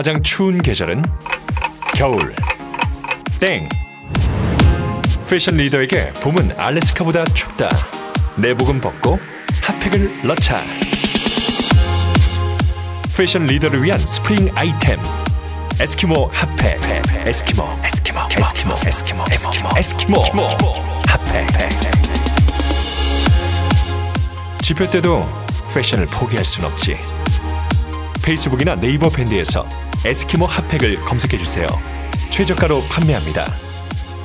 가장 추운 계절은 겨울. 땡. 패션 리더에게 봄은 알래스카보다 춥다. 내복은 벗고 핫팩을 넣자. 패션 리더를 위한 스프링 아이템. 에스키모 핫팩. 에스키모, 에스키모, 에스키모, 에스키모, 에스키모, 에스키모, 핫팩. 지표 때도 패션을 포기할 순 없지. 페이스북이나 네이버 밴드에서 에스키모 핫팩을 검색해 주세요. 최저가로 판매합니다.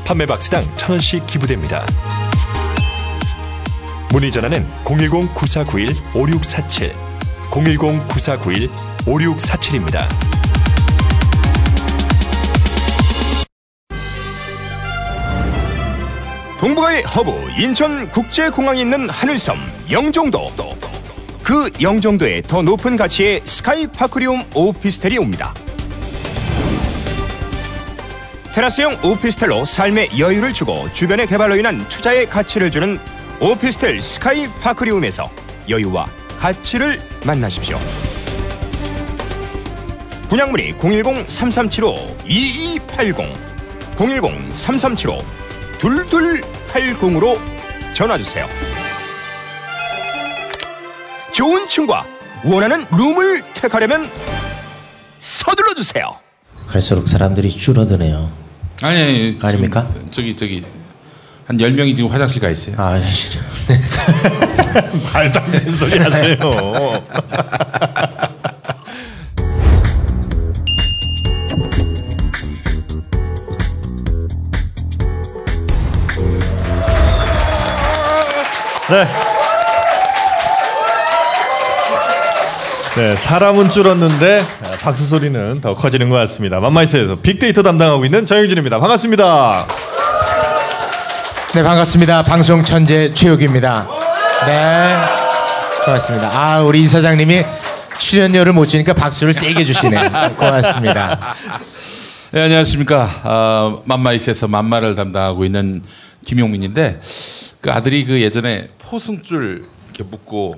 판매 박스당 천 원씩 기부됩니다. 문의 전화는 010-9491-5647, 010-9491-5647입니다. 동북아의 허브 인천국제공항이 있는 하늘섬 영종도 그 영종도에 더 높은 가치의 스카이파크리움 오피스텔이 옵니다 테라스형 오피스텔로 삶의 여유를 주고 주변의 개발로 인한 투자의 가치를 주는 오피스텔 스카이 파크리움에서 여유와 가치를 만나십시오 분양문의 010-3375-2280 010-3375 2280으로 전화주세요. 좋은 층과 원하는 룸을 택하려면 서둘러주세요. 갈수록 사람들이 줄어드네요. 아니, 아니 아닙니까? 저기 저기 한 10명이 지금 화장실 가 있어요. 아, 진짜. 말도 안 되는 소리 하세요. 네. 네, 사람은 줄었는데 아, 박수 소리는 더 커지는 것 같습니다. 맘마이스에서 빅데이터 담당하고 있는 정영진입니다. 반갑습니다. 네 반갑습니다. 방송 천재 최욱입니다. 네 고맙습니다. 아 우리 이사장님이 출연료를 못 주니까 박수를 세게 주시네. 고맙습니다. 네, 안녕하십니까. 아, 맘마이스에서 맘마를 담당하고 있는 김용민인데 그 아들이 그 예전에 포승줄 이렇게 묶고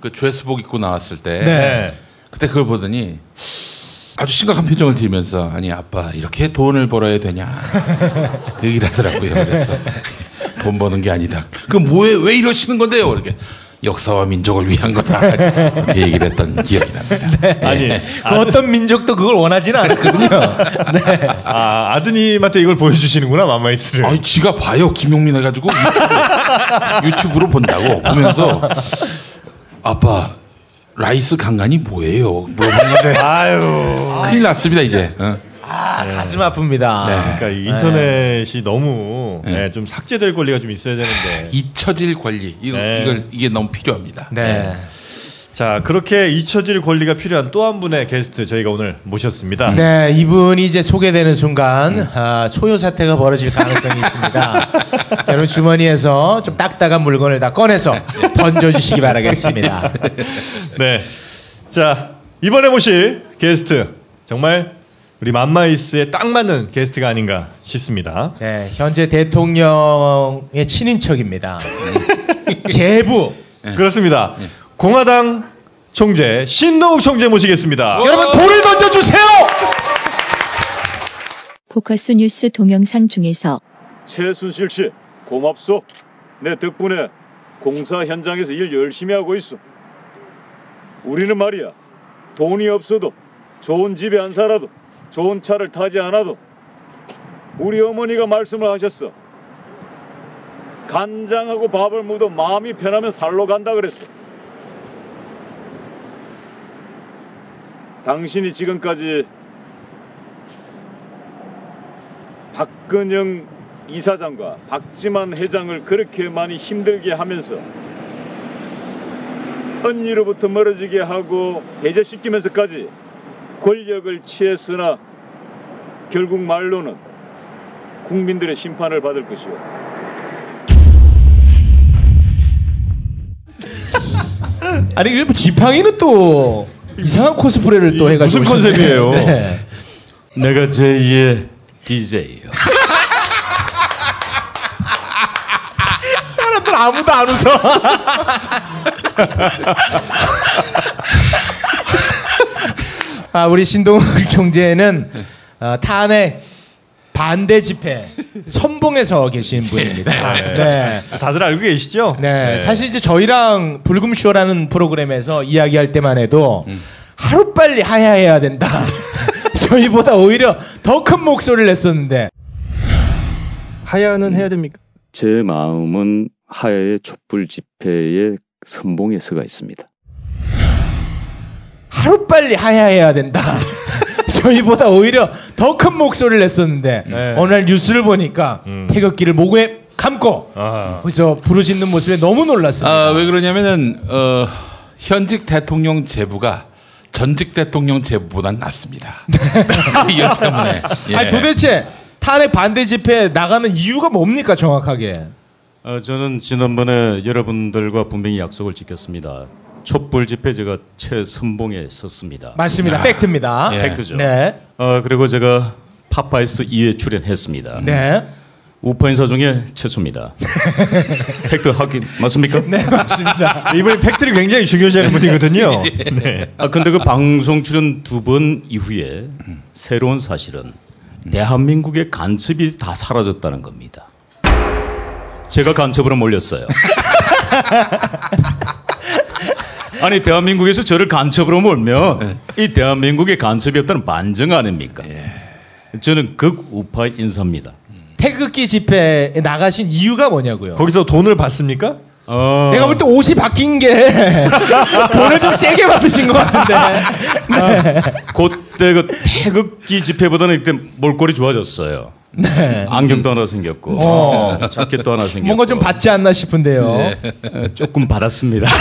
그 드레스복 입고 나왔을 때 네. 그때 그걸 보더니 아주 심각한 표정을 지으면서 아니 아빠 이렇게 돈을 벌어야 되냐 그 얘기를 하더라고요. 그래서 돈 버는 게 아니다. 그럼 뭐에 왜 이러시는 건데요? 이렇게 역사와 민족을 위한 거다 이렇게 얘기를 했던 기억이 납니다. 아니, 그 어떤 민족도 그걸 원하지는 않았거든요. 네. 아, 아드님한테 이걸 보여주시는구나, 맘마이스를. 아니 지가 봐요 김용민 해가지고 유튜브, 유튜브로 본다고 보면서 아빠 라이스 강간이 뭐예요? 물어봤는데 아유. 큰일 났습니다 이제. 어. 아 가슴 아픕니다. 그러니까 이 인터넷이 너무 네. 네, 좀 삭제될 권리가 좀 있어야 되는데. 잊혀질 권리 이거, 네. 이걸 이게 너무 필요합니다. 네. 자, 그렇게 잊혀질 권리가 필요한 또 한 분의 게스트 저희가 오늘 모셨습니다. 네, 이분이 이제 소개되는 순간 아, 소요 사태가 벌어질 가능성이 있습니다. 여러분 주머니에서 좀 딱딱한 물건을 다 꺼내서 던져주시기 바라겠습니다. 네. 자, 이번에 모실 게스트 정말 우리 맘마이스에 딱 맞는 게스트가 아닌가 싶습니다. 네, 현재 대통령의 친인척입니다. 제부. 그렇습니다. 공화당 총재 신동욱 총재 모시겠습니다. 여러분 돌을 던져주세요. 포커스 뉴스 동영상 중에서 최순실 씨 고맙소. 내 덕분에 공사 현장에서 일 열심히 하고 있어. 우리는 말이야 돈이 없어도 좋은 집에 안 살아도 좋은 차를 타지 않아도 우리 어머니가 말씀을 하셨어. 간장하고 밥을 묻어 마음이 편하면 살로 간다 그랬어. 당신이 지금까지 박근영 이사장과 박지만 회장을 그렇게 많이 힘들게 하면서 언니로부터 멀어지게 하고 배제시키면서까지 권력을 취했으나 결국 말로는 국민들의 심판을 받을 것이오. 아니 그 지팡이는 또 이상한 코스프레를 또이 해가지고 무슨. 컨셉이에요? 네. 내가 제2의 DJ예요. 사람들 아무도 안 웃어. 아, 우리 신동욱 총재는 어, 탄핵 반대 집회 선봉에서 계신 분입니다. 네. 다들 알고 계시죠? 네, 사실 이제 저희랑 불금쇼라는 프로그램에서 이야기할 때만 해도 하루빨리 하야해야 된다. 저희보다 오히려 더 큰 목소리를 냈었는데 하야는 해야 됩니까? 제 마음은 하야의 촛불 집회의 선봉에 서가 있습니다. 하루빨리 하야해야 된다. 저희보다 오히려 더 큰 목소리를 냈었는데 네. 날 뉴스를 보니까 태극기를 목에 감고 아. 거기서 부르짖는 모습에 너무 놀랐습니다. 아, 왜 그러냐면은 어, 현직 대통령 제부가 전직 대통령 제부보단 낫습니다. 이렇기 때문에. 예. 아니 도대체 탄핵 반대 집회 나가는 이유가 뭡니까 정확하게? 어, 저는 지난번에 여러분들과 분명히 약속을 지켰습니다. 촛불 집회 제가 최선봉에 섰습니다. 맞습니다. 팩트입니다. 예. 팩트죠. 네. 어, 그리고 제가 파파이스 2회 출연했습니다. 네. 우파 인사 중에 최초입니다. 팩트 확인 맞습니까? 네, 맞습니다. 이분이 fact를 굉장히 중요시하는 분이거든요. 네. 아 근데 그 방송 출연 두 번 이후에 새로운 사실은 대한민국의 간첩이 다 사라졌다는 겁니다. 제가 간첩으로 몰렸어요. 아니 대한민국에서 저를 간첩으로 몰면 이 대한민국의 간첩이 없다는 반증 아닙니까? 저는 극 우파 인사입니다. 태극기 집회에 나가신 이유가 뭐냐고요? 거기서 돈을 받습니까? 어, 내가 볼 때 옷이 바뀐 게 돈을 좀 세게 받으신 것 같은데. 네. 그때 그 태극기 집회보다는 이때 몰골이 좋아졌어요. 안경도 하나 생겼고 네. 어. 자켓도 하나 생겼고 뭔가 좀 받지 않나 싶은데요. 에, 조금 받았습니다.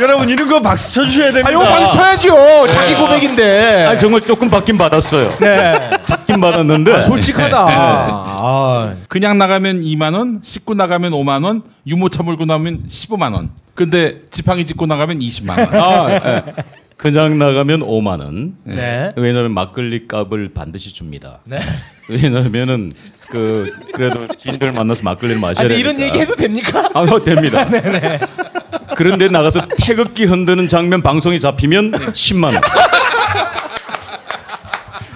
여러분 이런 거 박수 쳐주셔야 됩니다. 아, 이거 박수 쳐야죠. 자기 고백인데. 아 정말 조금 받긴 받았어요. 네. 받긴 받았는데 아, 솔직하다. 아, 그냥 나가면 2만 원, 씻고 나가면 5만 원, 유모차 몰고 나면 15만 원. 근데 지팡이 짚고 나가면 20만 원. 아, 예. 그냥 나가면 5만 원. 네. 왜냐하면 막걸리 값을 반드시 줍니다. 네. 왜냐하면은 그 그래도 지인들 만나서 막걸리를 마셔야 되니까. 이런 얘기 해도 됩니까? 아, 어, 됩니다. 그런데 나가서 태극기 흔드는 장면 방송이 잡히면 10만 원.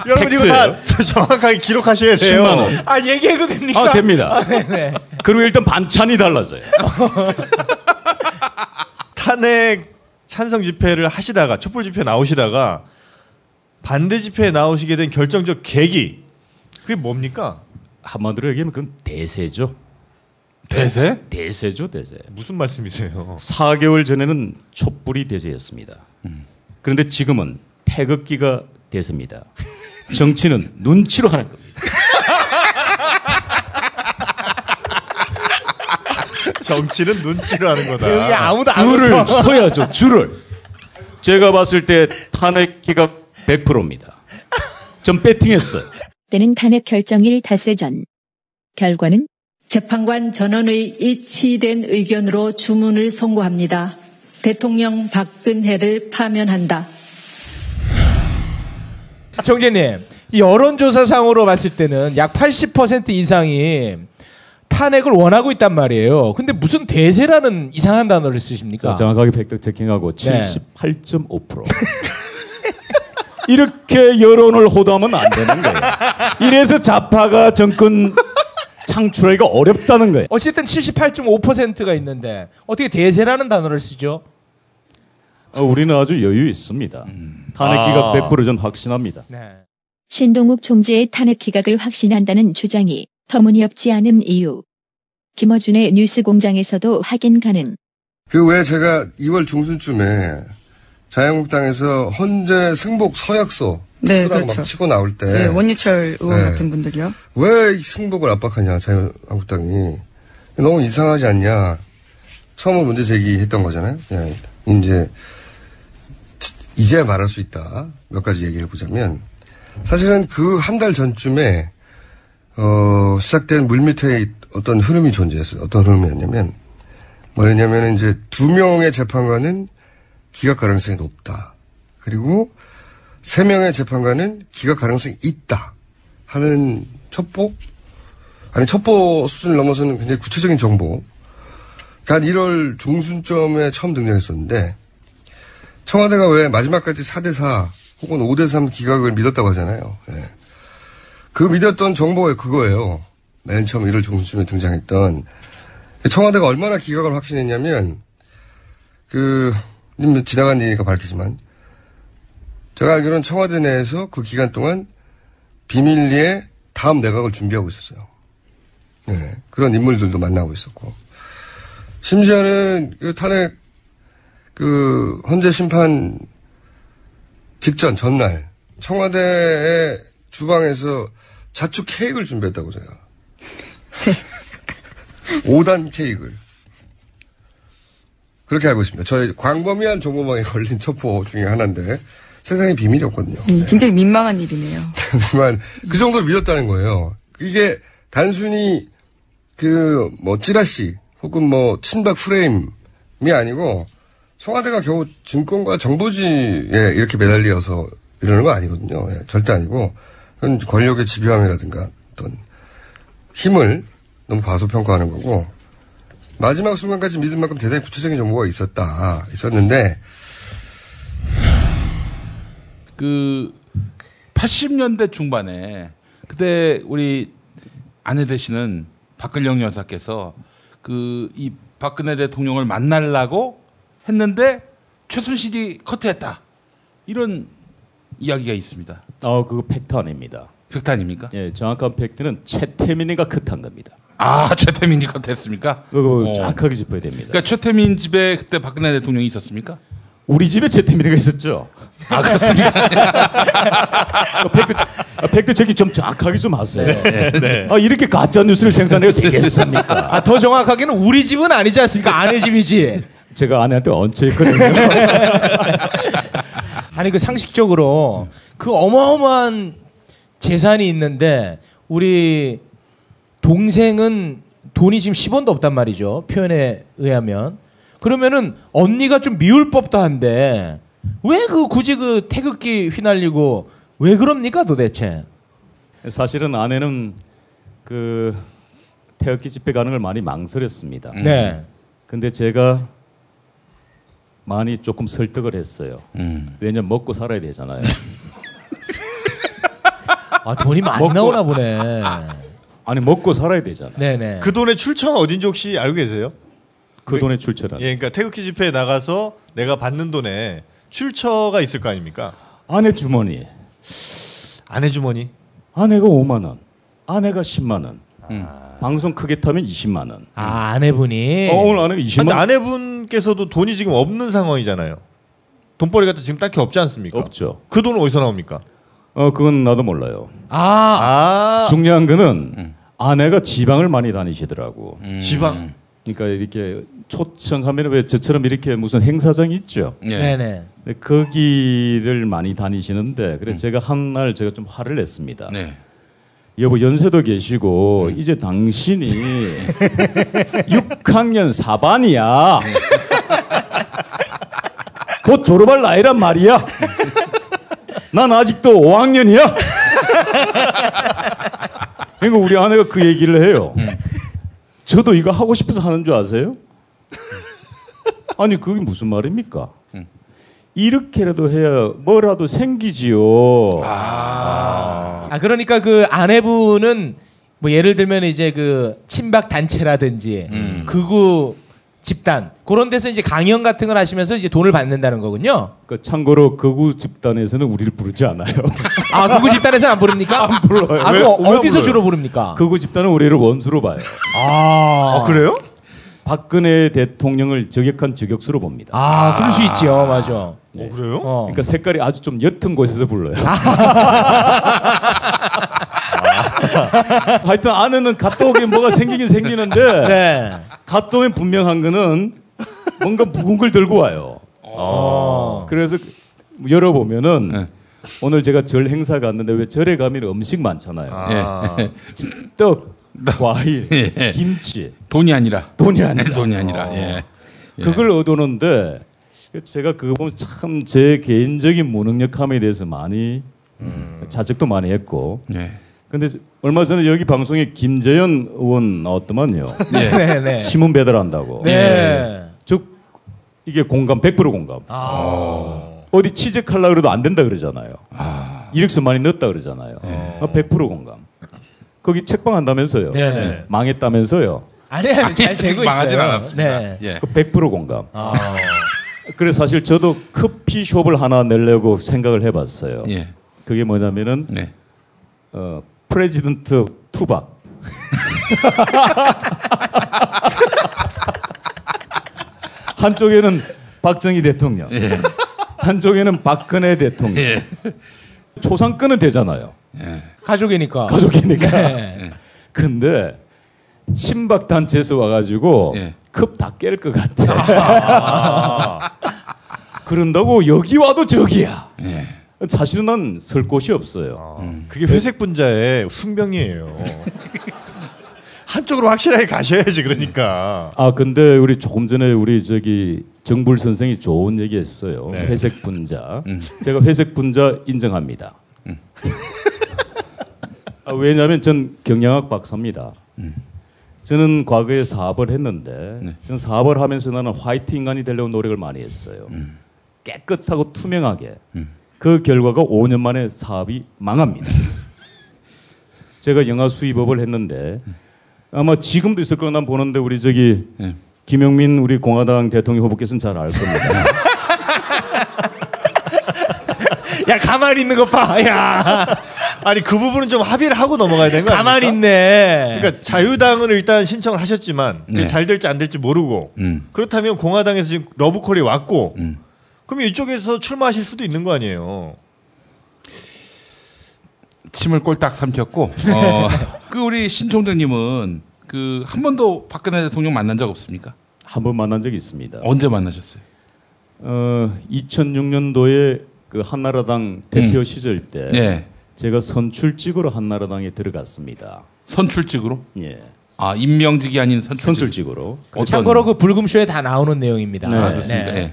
여러분 이거 다 정확하게 기록하셔야 돼요. 10만 원. 아, 얘기해도 됩니까? 아, 됩니다. 아, 네네. 그리고 일단 반찬이 달라져요. 탄핵 찬성 집회를 하시다가 촛불 집회 나오시다가 반대 집회에 나오시게 된 결정적 계기 그게 뭡니까? 한마디로 얘기하면 그건 대세죠. 대세? 대세죠, 대세. 무슨 말씀이세요? 4개월 전에는 촛불이 대세였습니다. 그런데 지금은 태극기가 대세입니다. 정치는 눈치로 하는 겁니다. 정치는 눈치로 하는 거다. 여기 아무도 안 줄을 웃어. 서야죠, 줄을. 제가 봤을 때 탄핵 기각 100%입니다. 전 배팅했어요. 때는 탄핵 결정일 닷새 전. 결과는 재판관 전원의 일치된 의견으로 주문을 선고합니다. 대통령 박근혜를 파면한다. 정재님, 이 여론조사상으로 봤을 때는 약 80% 이상이 탄핵을 원하고 있단 말이에요. 근데 무슨 대세라는 이상한 단어를 쓰십니까? 자, 정확하게 팩트 체킹하고 네. 78.5%. 이렇게 여론을 호도하면 안 되는 거예요. 이래서 좌파가 정권 창출하기가 어렵다는 거예요. 어쨌든 78.5%가 있는데 어떻게 대세라는 단어를 쓰죠? 어, 우리는 아주 여유 있습니다. 탄핵 아. 기각 100%전 확신합니다. 네. 신동욱 총재의 탄핵 기각을 확신한다는 주장이 터무니없지 않은 이유. 김어준의 뉴스 공장에서도 확인 가능. 그 왜 제가 2월 중순쯤에 자유한국당에서 헌재 승복 서약서 네, 그렇죠. 막 치고 나올 때 네, 원유철 의원 네. 같은 분들이요. 왜 승복을 압박하냐 자유한국당이 너무 이상하지 않냐 처음으로 문제 제기했던 거잖아요. 예, 이제 이제 말할 수 있다 몇 가지 얘기를 보자면 사실은 그 한 달 전쯤에 어, 시작된 물밑에 어떤 흐름이 존재했어요. 어떤 흐름이었냐면 뭐였냐면 이제 두 명의 재판관은 기각 가능성이 높다. 그리고 세 명의 재판관은 기각 가능성이 있다. 하는 첩보? 아니, 첩보 수준을 넘어서는 굉장히 구체적인 정보. 한 1월 중순점에 처음 등장했었는데, 청와대가 왜 마지막까지 4대 4 혹은 5대 3 기각을 믿었다고 하잖아요. 예. 그 믿었던 정보가 그거예요. 맨 처음 1월 중순쯤에 등장했던 청와대가 얼마나 기각을 확신했냐면 그님 지나간 일이니까 밝히지만 제가 알기로는 청와대 내에서 그 기간 동안 비밀리에 다음 내각을 준비하고 있었어요. 네, 그런 인물들도 만나고 있었고 심지어는 그 탄핵 그 헌재 심판 직전 전날 청와대의 주방에서 자축 케이크를 준비했다고 제가. 5단 케이크를. 그렇게 알고 있습니다. 저희 광범위한 정보망에 걸린 첩보 중에 하나인데 세상에 비밀이 없거든요. 음, 굉장히 민망한 일이네요. 하지만 그 정도로 믿었다는 거예요. 이게 단순히 그 뭐 찌라시 혹은 뭐 친박 프레임이 아니고 청와대가 겨우 증권과 정보지에 이렇게 매달려서 이러는 거 아니거든요. 예, 절대 아니고 그건 권력의 집요함이라든가 어떤 힘을 너무 과소평가하는 거고 마지막 순간까지 믿을 만큼 대단히 구체적인 정보가 있었다 있었는데 그 80년대 중반에 그때 우리 아내 되시는 박근령 여사께서 그 이 박근혜 대통령을 만나려고 했는데 최순실이 커트했다 이런 이야기가 있습니다. 어, 그거 팩트 아닙니다. 팩트 아닙니까? 예, 정확한 fact는 최태민이가 커트한 겁니다. 아 최태민이 커트했습니까? 그거 어. 정확하게 짚어야 됩니다. 그러니까 최태민 집에 그때 박근혜 대통령이 있었습니까? 우리 집에 최태민이가 있었죠. 아 그렇습니까? 그 팩트, 아, fact check 좀 정확하게 좀 하세요. 네, 네. 아, 이렇게 가짜 뉴스를 생산해도 되겠습니까? 아, 더 정확하게는 우리 집은 아니지 않습니까? 아내 집이지. 제가 아내한테 얹혀 있거든요. 아니 그 상식적으로 그 어마어마한 재산이 있는데 우리 동생은 돈이 지금 10원도 없단 말이죠. 표현에 의하면. 그러면은 언니가 좀 미울 법도 한데 왜 그 굳이 그 태극기 휘날리고 왜 그럽니까 도대체? 사실은 아내는 그 태극기 집회 가는 걸 많이 망설였습니다. 네. 근데 제가 많이 조금 설득을 했어요. 음. 왜냐면 먹고 살아야 되잖아요. 아 돈이 많이 먹고- 나오나 보네. 아니 먹고 살아야 되잖아. 네네. 그 돈의 출처는 어딘지 혹시 알고 계세요? 그 돈의 출처는 예, 그러니까 태극기 집회에 나가서 내가 받는 돈에 출처가 있을 거 아닙니까? 아내 주머니. 아내 주머니. 아내가 5만 원. 아내가 10만 원. 방송 크게 타면 20만 원. 아 아내분이. 어, 오늘 아내가 20만 근데 원. 아내분께서도 돈이 지금 없는 상황이잖아요. 돈벌이가 또 지금 딱히 없지 않습니까? 없죠. 그 돈은 어디서 나옵니까? 어 그건 나도 몰라요. 아, 아, 중요한 거는 아내가 지방을 많이 다니시더라고. 지방. 그러니까 이렇게 초청하면 왜 저처럼 이렇게 무슨 행사장 있죠. 예. 네네. 근데 거기를 많이 다니시는데 그래서 제가 한 날 제가 좀 화를 냈습니다. 네. 여보 연세도 계시고 이제 당신이 6학년 4반이야. 곧 졸업할 나이란 말이야. 난 아직도 5학년이야. 그러니까 우리 아내가 그 얘기를 해요. 저도 이거 하고 싶어서 하는 줄 아세요? 아니 그게 무슨 말입니까? 이렇게라도 해야 뭐라도 생기지요. 아 그러니까 그 아내분은 뭐 예를 들면 이제 그 친박 단체라든지 극우 집단 그런 데서 이제 강연 같은 걸 하시면서 이제 돈을 받는다는 거군요. 그 참고로 극우 집단에서는 우리를 부르지 않아요. 아 극우 집단에서는 안 부릅니까? 안 불러요. 아 왜- 어디서 불러요? 주로 부릅니까? 극우 집단은 우리를 원수로 봐요. 아, 그래요? 박근혜 대통령을 저격한 저격수로 봅니다. 아 그럴 수 있지요, 맞아. 어, 그래요? 어. 그러니까 색깔이 아주 좀 옅은 곳에서 불러요. 하여튼 아내는 갔다 오긴 뭐가 생기긴 생기는데 네. 갔다 오면 분명한 거는 뭔가 묵은 걸 들고 와요. 어. 그래서 열어보면은 네. 오늘 제가 절 행사 갔는데 왜 절에 가면 음식 많잖아요. 아. 떡, 과일, 예. 김치. 돈이 아니라 돈이 아니라. 돈이 아니라 예. 예. 그걸 얻어놓는데 제가 그거 보면 참 제 개인적인 무능력함에 대해서 많이 자책도 많이 했고 예. 근데 얼마 전에 여기 방송에 김재현 의원 나왔더만요. 예. 네, 네. 신문 배달한다고. 네. 저 이게 공감 100% 공감. 어디 취직하려 그래도 안 된다 그러잖아요. 이력서 많이 넣었다 그러잖아요. 어, 100% 공감. 거기 책방 한다면서요. 네네. 망했다면서요. 아니, 아니, 잘 되고 망하진 있어요. 않았습니다. 네. 예. 그100% 공감. 아. 그래서 사실 저도 커피숍을 하나 내려고 생각을 해봤어요. 예. 그게 뭐냐면은 네. 어, 프레지던트 투박. 한쪽에는 박정희 대통령, 예. 한쪽에는 박근혜 대통령. 예. 초상권은 되잖아요. 가족이니까. 가족이니까. 네. 근데 친박 단체에서 와가지고 예. 컵다깰 것 같아. 그런다고 여기 와도 저기야. 예. 사실은 난 설 곳이 없어요. 그게 회색 분자의 숙명이에요. 한쪽으로 확실하게 가셔야지 그러니까. 아 근데 우리 조금 전에 우리 저기 정불 선생이 좋은 얘기했어요. 네. 회색 분자. 제가 회색 분자 인정합니다. 아, 왜냐하면 전 경영학 박사입니다. 저는 과거에 사업을 했는데 전 사업을 하면서 나는 화이트 인간이 되려고 노력을 많이 했어요. 깨끗하고 투명하게. 그 결과가 5년 만에 사업이 망합니다. 제가 영화 수입업을 했는데 아마 지금도 있을 거난 보는데 우리 저기 예. 김영민 우리 공화당 대통령 후보께서는 잘 알 겁니다. 야, 가만히 있는 거 봐. 야. 아니 그 부분은 좀 합의를 하고 넘어가야 되는 거 가만히 아닙니까? 있네. 그러니까 자유당을 일단 신청을 하셨지만 네. 잘 될지 안 될지 모르고 음. 그렇다면 공화당에서 지금 러브콜이 왔고 음. 그럼 이쪽에서 출마하실 수도 있는 거 아니에요. 침을 꼴딱 삼켰고 어, 그 우리 신 총장님은 그 한 번도 박근혜 대통령 만난 적 없습니까? 한 번 만난 적이 있습니다. 언제 만나셨어요? 어, 2006년도에 그 한나라당 대표 음. 시절 때 예. 제가 선출직으로 한나라당에 들어갔습니다. 선출직으로? 예. 아 임명직이 아닌 선출직. 선출직으로. 어떤- 참고로 그 불금쇼에 다 나오는 내용입니다. 네. 아, 그렇습니까? 예.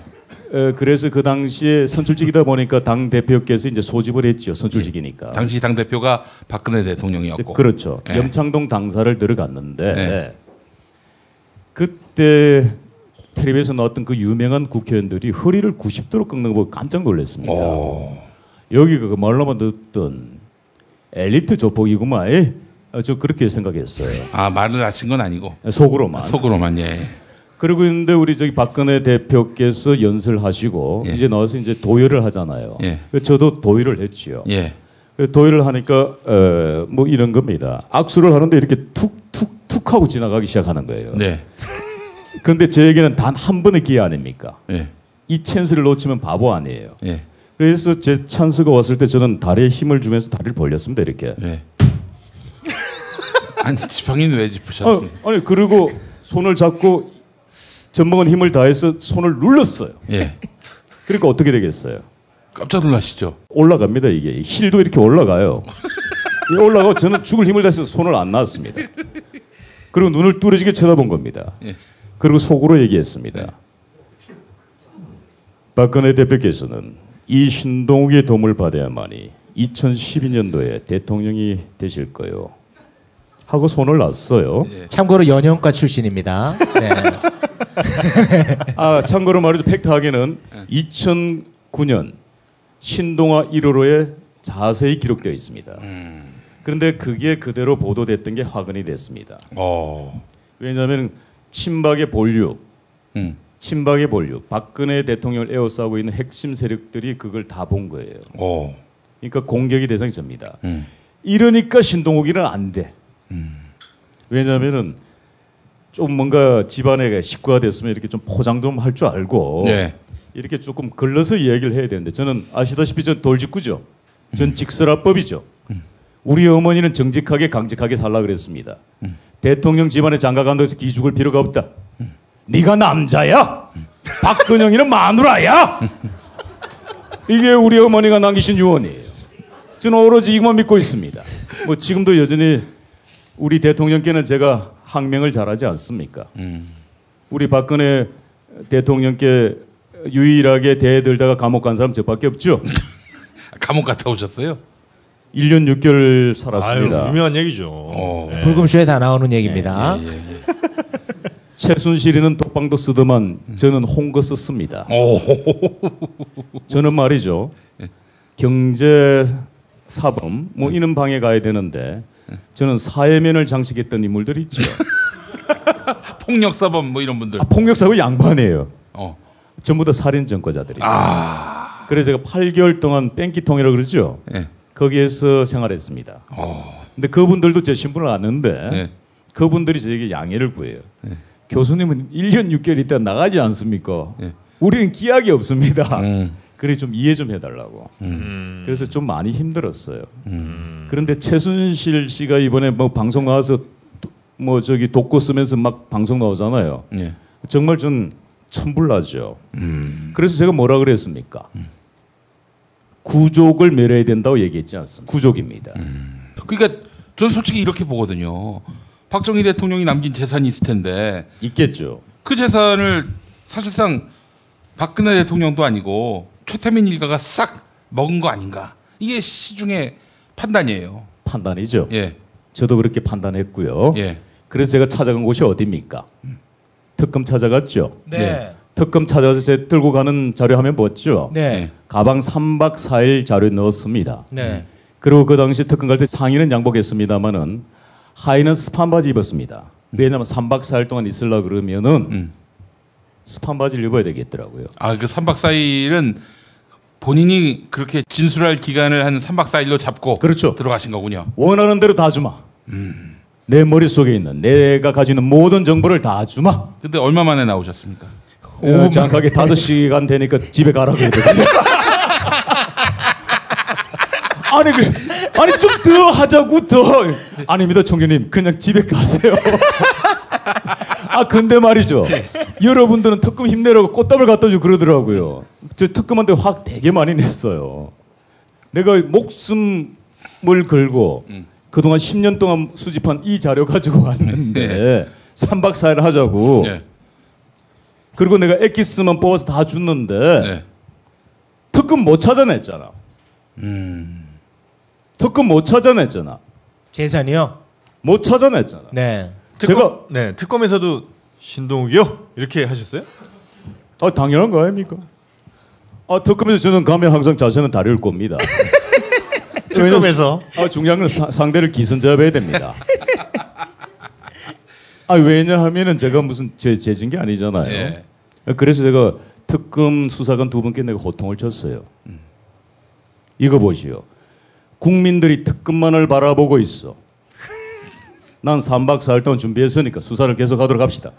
어, 그래서 그 당시에 선출직이다 보니까 당 대표께서 이제 소집을 했죠. 선출직이니까. 당시 당 대표가 박근혜 대통령이었고. 그렇죠. 예. 염창동 당사를 들어갔는데 네. 그때 텔레비에서 나왔던 그 유명한 국회의원들이 허리를 90도로 꺾는 거 보고 깜짝 놀랐습니다. 여기가 그 말로만 듣던 엘리트 조폭이구만. 에? 어, 저 그렇게 생각했어요. 아 말을 하신 건 아니고 속으로만. 속으로만 예. 그러고 있는데 우리 저기 박근혜 대표께서 연설하시고 예. 이제 나와서 이제 도열을 하잖아요. 예. 그래서 저도 도열을 했지요. 예. 그 도열을 하니까 어, 뭐 이런 겁니다. 악수를 하는데 이렇게 툭툭툭 하고 지나가기 시작하는 거예요. 네. 그런데 저에게는 단 한 번의 기회 아닙니까? 예. 이 찬스를 놓치면 바보 아니에요. 예. 그래서 제 찬스가 왔을 때 저는 다리에 힘을 주면서 다리를 벌렸습니다. 이렇게. 예. 아니 지팡이는 왜 어, 짚으셨습니까? 아니 그리고 손을 잡고 전방은 힘을 다해서 손을 눌렀어요. 예. 그러니까 어떻게 되겠어요? 깜짝 놀라시죠? 올라갑니다 이게 힐도 이렇게 올라가요. 이 올라가고 저는 죽을 힘을 다해서 손을 안 놨습니다. 그리고 눈을 뚫어지게 쳐다본 겁니다. 예. 그리고 속으로 얘기했습니다. 박근혜 대표께서는 이 신동욱의 도움을 받아야만이 2012년도에 대통령이 되실 거요. 하고 손을 놨어요. 참고로 연영과 출신입니다. 네. 아 참고로 말이죠 팩트하게는 2009년 신동아 1호로에 자세히 기록되어 있습니다. 그런데 그게 그대로 보도됐던 게 화근이 됐습니다. 어. 왜냐하면 친박의 본류, 음. 친박의 본류, 박근혜 대통령을 에워싸고 있는 핵심 세력들이 그걸 다 본 거예요. 어. 그러니까 공격이 대상이 접니다. 음. 이러니까 신동욱이는 안 돼. 왜냐하면은 좀 뭔가 집안에 식구가 됐으면 이렇게 좀 포장 좀 할 줄 알고 네. 이렇게 조금 걸러서 이야기를 해야 되는데 저는 아시다시피 전 돌직구죠. 전 직설화법이죠. 우리 어머니는 정직하게 강직하게 살라 그랬습니다. 대통령 집안에 장가간다고 해서 기죽을 필요가 없다. 네가 남자야. 박근영이는 마누라야. 이게 우리 어머니가 남기신 유언이에요. 저는 오로지 이것만 믿고 있습니다. 뭐 지금도 여전히 우리 대통령께는 제가 항명을 잘하지 않습니까? 우리 박근혜 대통령께 유일하게 대들다가 감옥 간 사람 저밖에 없죠. 감옥 갔다 오셨어요? 1년 6개월 살았습니다. 아유, 유명한 얘기죠. 어. 네. 불금쇼에 다 나오는 얘기입니다. 최순실이는 독방도 쓰더만 저는 홍거 썼습니다. 오. 저는 말이죠. 경제 사범 뭐 이런 방에 가야 되는데 저는 사회면을 장식했던 인물들 있죠. 폭력 사범 뭐 이런 분들. 아, 폭력 사범 양반이에요. 어. 전부 다 살인 전과자들이. 아. 그래서 제가 8개월 동안 뺑기통이라고 그러죠. 예. 거기에서 생활했습니다. 어. 근데 그분들도 제 신분을 아는데 예. 그분들이 저에게 양해를 구해요. 예. 교수님은 1년 6개월 있다 나가지 않습니까? 예. 우리는 기약이 없습니다. 음. 그래 좀 이해 좀 해달라고. 음. 그래서 좀 많이 힘들었어요. 음. 그런데 최순실 씨가 이번에 뭐 방송 나와서 도- 뭐 저기 독고 쓰면서 막 방송 나오잖아요. 예. 정말 좀 천불나죠. 음. 그래서 제가 뭐라 그랬습니까? 구족을 멸해야 된다고 얘기했지 않습니까? 구족입니다. 그러니까 저는 솔직히 이렇게 보거든요. 박정희 대통령이 남긴 재산이 있을 텐데 있겠죠. 그 재산을 사실상 박근혜 대통령도 아니고 최태민 일가가 싹 먹은 거 아닌가? 이게 시중의 판단이에요. 판단이죠. 예. 저도 그렇게 판단했고요. 예. 그래서 제가 찾아간 곳이 어디입니까? 특검 찾아갔죠. 네. 특검 찾아가서 제 들고 가는 자료 하면 뭐죠? 네. 가방 3박 4일 자료 넣었습니다. 네. 그리고 그 당시 특검 갈 때 상의는 양복했습니다만은 하의는 스판 바지 입었습니다. 왜냐하면 3박 4일 동안 있으려 그러면은 음. 스판 바지를 입어야 되겠더라고요. 아, 그 3박 4일은 본인이 그렇게 진술할 기간을 한 3박 4일로 잡고 그렇죠. 들어가신 거군요. 원하는 대로 다 주마. 음. 내 머릿속에 있는 내가 가지고 있는 모든 정보를 다 주마. 근데 얼마 만에 나오셨습니까? 어, 정확하게 5시간 되니까 집에 가라고 그러거든요. 아니 그 아니 좀 더 하자고 더 아닙니다 총장님 그냥 집에 가세요. 아 근데 말이죠. 여러분들은 특검 힘내라고 꽃다발 갖다 주고 그러더라고요. 저 특검한테 확 되게 많이 냈어요. 내가 목숨을 걸고 그동안 10년 동안 수집한 이 자료 가지고 왔는데 3박 4일 하자고. 예. 그리고 내가 엑기스만 뽑아서 다 줬는데 네. 특검 못 찾아냈잖아. 음. 특검 못 찾아냈잖아. 재산이요? 못 찾아냈잖아. 네. 특검, 제가- 네 특검에서도 신동욱이요 이렇게 하셨어요? 아 당연한 거 아닙니까? 아 특검에서 저는 가면 항상 자신은 다릴 겁니다. 특검에서 아 중요한 건 사- 상대를 기선제압해야 됩니다. 아 왜냐하면은 제가 무슨 죄 죄진 게 아니잖아요. 예. 그래서 제가 특검 수사관 두 분께 내가 호통을 쳤어요. 이거 보시오. 국민들이 특검만을 바라보고 있어. 난 3박 4일 동안 준비했으니까 수사를 계속하도록 합시다.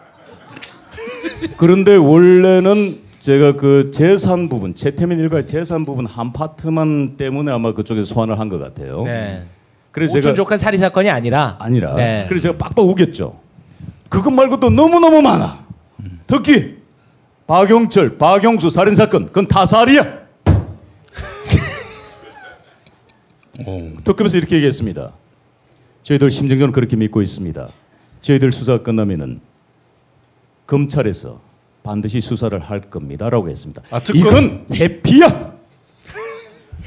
그런데 원래는 제가 그 재산 부분, 최태민 일가의 재산 부분 한 파트만 때문에 아마 그쪽에서 소환을 한 것 같아요. 네. 그래서 제가 조카 살인 사건이 아니라 아니라 네. 그래서 제가 빡빡 우겼죠. 그것 말고도 너무 너무 많아. 특히 박용철, 박용수 살인 사건 그건 타살이야. 특검에서 이렇게 얘기했습니다. 저희들 심정적으로 그렇게 믿고 있습니다. 저희들 수사 끝나면은 검찰에서 반드시 수사를 할 겁니다라고 했습니다. 아, 특검? 이건 회피야.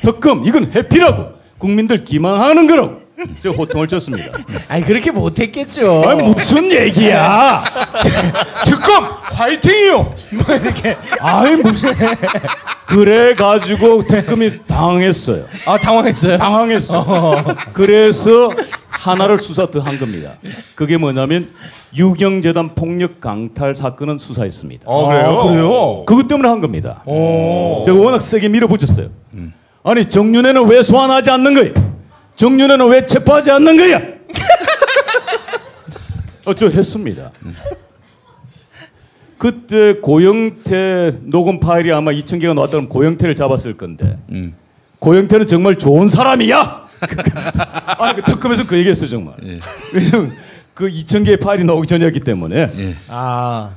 특검 이건 회피라고 국민들 기망하는 거라고 제가 호통을 쳤습니다. 아니 그렇게 못했겠죠. 아니 무슨 얘기야? 특검 화이팅이요. 뭐 이렇게 아이 무슨 그래 가지고 특검이 당했어요. 아 당황했어요. 당황했어. 그래서 하나를 수사 더 한 겁니다. 그게 뭐냐면 유경재단 폭력 강탈 사건은 수사했습니다. 어 그래요? 아, 그래요? 그것 때문에 한 겁니다. 오. 제가 워낙 세게 밀어붙였어요. 아니 정윤회는 왜 소환하지 않는 거야? 정윤회는 왜 체포하지 않는 거야? 어쩌 했습니다. 그때 고영태 녹음 파일이 아마 2천 개가 나왔다면 고영태를 잡았을 건데 음. 고영태는 정말 좋은 사람이야. 아니 그 특검에서 그 얘기했어 정말. 예. 왜냐면 그 2천 개의 파일이 나오기 전이었기 때문에 예. 아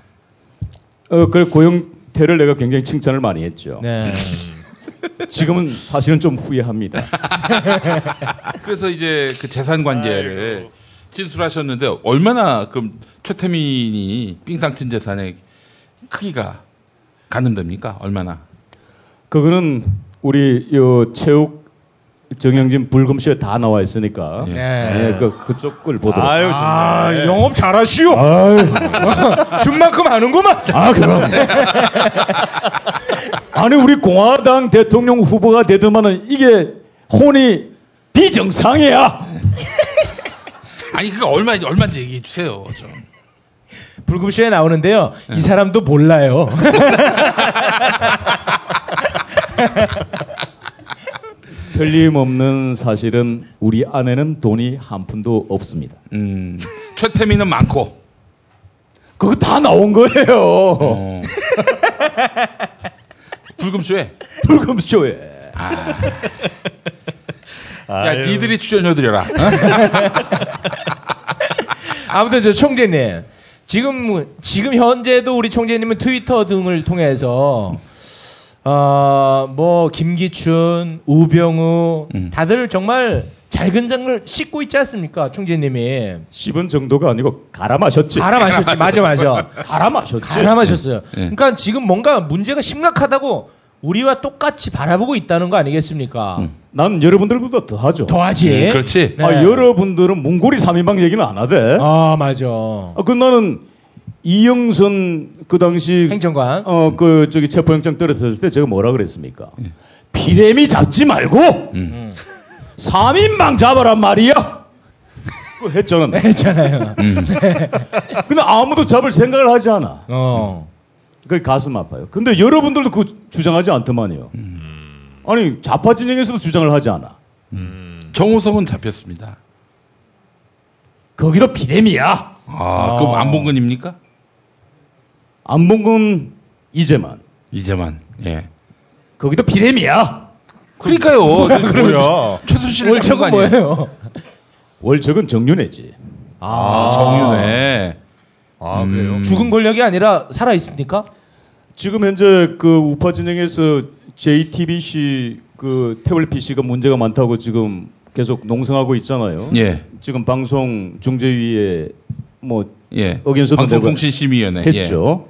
어, 그 고영태를 내가 굉장히 칭찬을 많이 했죠. 네. 지금은 사실은 좀 후회합니다. 그래서 이제 그 재산 관계를 진술하셨는데 얼마나 그럼 최태민이 삥땅 친 재산의 크기가 가늠됩니까? 얼마나? 그거는 우리 요 체육 정영진 불금쇼에 다 나와 있으니까 예. 예, 그 그쪽 걸 보도록. 아유, 아, 정말. 영업 잘하시오. 준 만큼 아는구만. 아 그럼. 아니 우리 공화당 대통령 후보가 되더만은 이게 혼이 비정상이야. 아니 그거 얼마 얼마인지 얘기해 주세요. 좀. 불금쇼에 나오는데요. 이 사람도 몰라요. 틀림없는 사실은 우리 아내는 돈이 한 푼도 없습니다. 음, 최태민은 많고. 그거 다 나온 거예요. 어. 불금쇼에. 불금쇼에. 야, 니들이 출연료 드려라. 아무튼 저 총재님 지금 지금 현재도 우리 총재님은 트위터 등을 통해서 어뭐 김기춘, 우병우 다들 정말 잘근 장을 씻고 있지 않습니까, 총재님이? 씹은 정도가 아니고 갈아 마셨지. 갈아 마셨지, 맞아 맞아. 갈아 마셨지. 갈아 마셨어요. 예. 그러니까 지금 뭔가 문제가 심각하다고 우리와 똑같이 바라보고 있다는 거 아니겠습니까? 난 여러분들보다 더 하죠. 더 하지. 음, 그렇지. 아, 네. 여러분들은 문고리 3인방 얘기는 안 하대. 아, 맞아. 아, 그 나는 이영선 그 당시 행정관 어 그 저기 체포영장 떨어졌을 때 제가 뭐라 그랬습니까? 예. 비레미 잡지 말고 음. 3인방 잡아란 말이야. 그거 했잖아. 했잖아요. 근데 아무도 잡을 생각을 하지 않아. 어. 그 가슴 아파요. 근데 여러분들도 그 주장하지 않더만요. 아니 좌파 진영에서도 주장을 하지 않아. 정호성은 잡혔습니다. 거기도 비렘이야. 아, 그럼 안봉근입니까? 안봉근 이재만. 이재만. 예. 거기도 비렘이야. 그러니까요. 뭐야? 최순실을 월척은? 뭐예요? 월척은 정윤회지. 아, 정윤회. 아 그래요? 죽은 권력이 아니라 살아 있습니까? 지금 현재 그 우파 진영에서 JTBC 그 태블릿 PC가 문제가 많다고 지금 계속 농성하고 있잖아요. 예. 지금 방송 중재위에 뭐 예. 의견서도 내고 방송통신심의위원회. 했죠.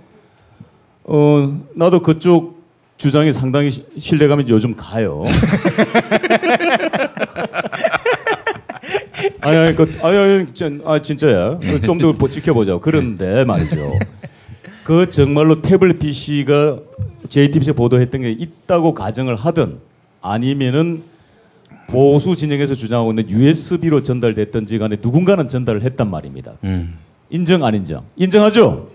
어 나도 그쪽 주장이 상당히 시- 신뢰감이 요즘 가요. 아니 아니 그 아니 아니 진- 아 진짜야. 좀 더 지켜보자. 그런데 말이죠. 그 정말로 태블릿 PC가 JTBC 보도했던 게 있다고 가정을 하든 아니면은 보수 진영에서 주장하고 있는 USB로 전달됐던지 간에 누군가는 전달을 했단 말입니다. 음. 인정 안 인정? 인정하죠?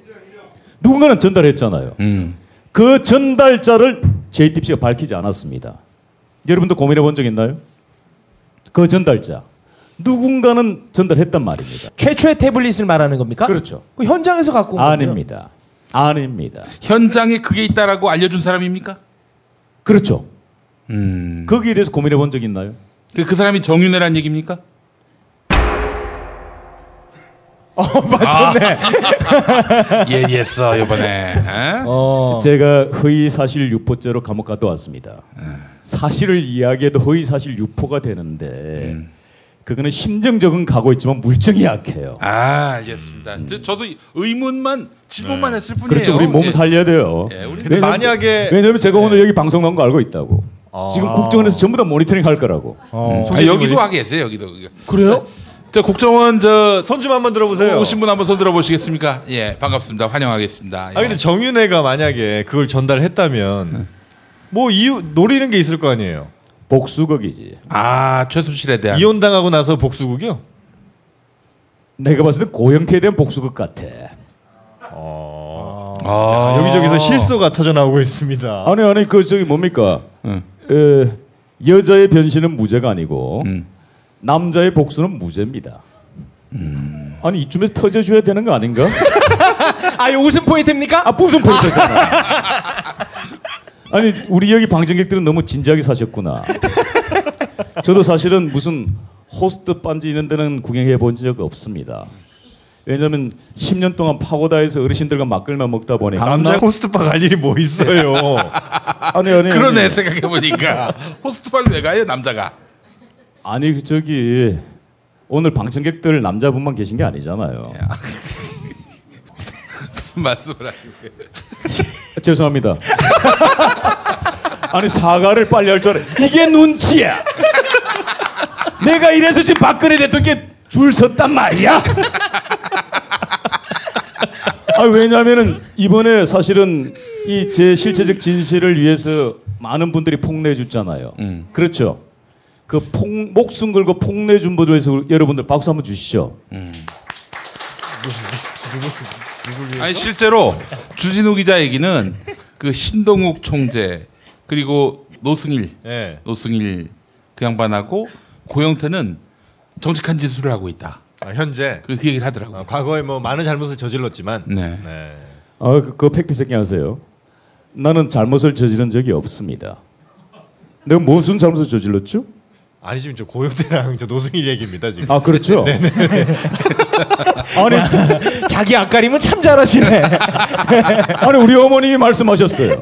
누군가는 전달했잖아요. 음. 그 전달자를 JTBC가 밝히지 않았습니다. 여러분도 고민해 본 적 있나요? 그 전달자. 누군가는 전달했단 말입니다. 최초의 태블릿을 말하는 겁니까? 그렇죠. 그 현장에서 갖고 온. 아닙니다. 아닙니다. 현장에 그게 있다라고 알려준 사람입니까? 그렇죠. 음. 거기에 대해서 고민해 본 적 있나요? 그, 그 사람이 정윤회란 얘기입니까? 어, 맞췄네. 예리했어 이번에. 에? 어. 제가 허위 사실 유포죄로 감옥 갔다 왔습니다. 사실을 이야기해도 허위 사실 유포가 되는데 그거는 심정적은 가고 있지만 물증이 약해요. 아 알겠습니다. 저, 저도 의문만 질문만 했을 뿐이에요. 그렇죠. 우리 몸 예. 살려야 돼요. 예, 우리 근데 왜냐면 만약에 제- 왜냐면 제가 오늘 여기 방송 나온 거 알고 있다고. 지금 국정원에서 전부 다 모니터링 할 거라고. 어. 아, 여기도 와 계세요. 여기도. 그래요? 저 국정원 저손좀 한번 들어보세요. 오신 분 한번 손 들어보시겠습니까? 예, 반갑습니다. 환영하겠습니다. 예. 아 근데 정윤회가 만약에 그걸 전달했다면 뭐 이유 노리는 게 있을 거 아니에요. 복수극이지. 아 최순실에 대한 이혼 당하고 나서 복수국이요? 내가 봤을 때 고영태에 대한 복수극 같아. 아, 여기저기서 실소가 터져 나오고 있습니다. 아니 아니 그 저기 뭡니까? 응. 에, 여자의 변신은 무죄가 아니고 음. 남자의 복수는 무죄입니다. 아니 이쯤에서 터져줘야 되는 거 아닌가? 아, 이 웃음 포인트입니까? 아 무슨 포인트잖아. 아니 우리 여기 방청객들은 너무 진지하게 사셨구나. 저도 사실은 무슨 호스트 반지 이런 데는 구경해 본 적 없습니다. 왜냐면 10년 동안 파고다에서 어르신들과 막걸리만 먹다 보니까 남자 호스트바 갈 일이 뭐 있어요? 아니 아니 그러네 아니. 생각해 보니까 호스트방 왜 가요 남자가? 아니 그 저기 오늘 방청객들 남자분만 계신 게 아니잖아요. 무슨 말씀을 하시는 거예요? 죄송합니다. 아니 사과를 빨리 할 줄 알아. 이게 눈치야. 내가 이래서 지금 박근혜 대통령께 줄 섰단 말이야. 아, 왜냐면은 이번에 사실은 이 제 실체적 진실을 위해서 많은 분들이 폭로해 줬잖아요. 음. 그렇죠. 그 폭, 목숨 걸고 폭로해 준 분들 위해서 여러분들 박수 한번 주시죠. 아니 실제로 주진우 기자 얘기는 그 신동욱 총재 그리고 노승일 예. 노승일 그 양반하고 고영태는 정직한 진술을 하고 있다. 아, 현재 그, 그 얘기를 하더라고. 아, 과거에 뭐 많은 잘못을 저질렀지만 네. 네. 아, 그, 그 fact checking 하세요. 나는 잘못을 저지른 적이 없습니다. 내가 무슨 잘못을 저질렀죠? 아니 지금 저 고영태랑 저 노승일 얘기입니다 지금. 아, 그렇죠. 네네. 아니, 자기 앞가림은 참 잘하시네. 아니 우리 어머님이 말씀하셨어요.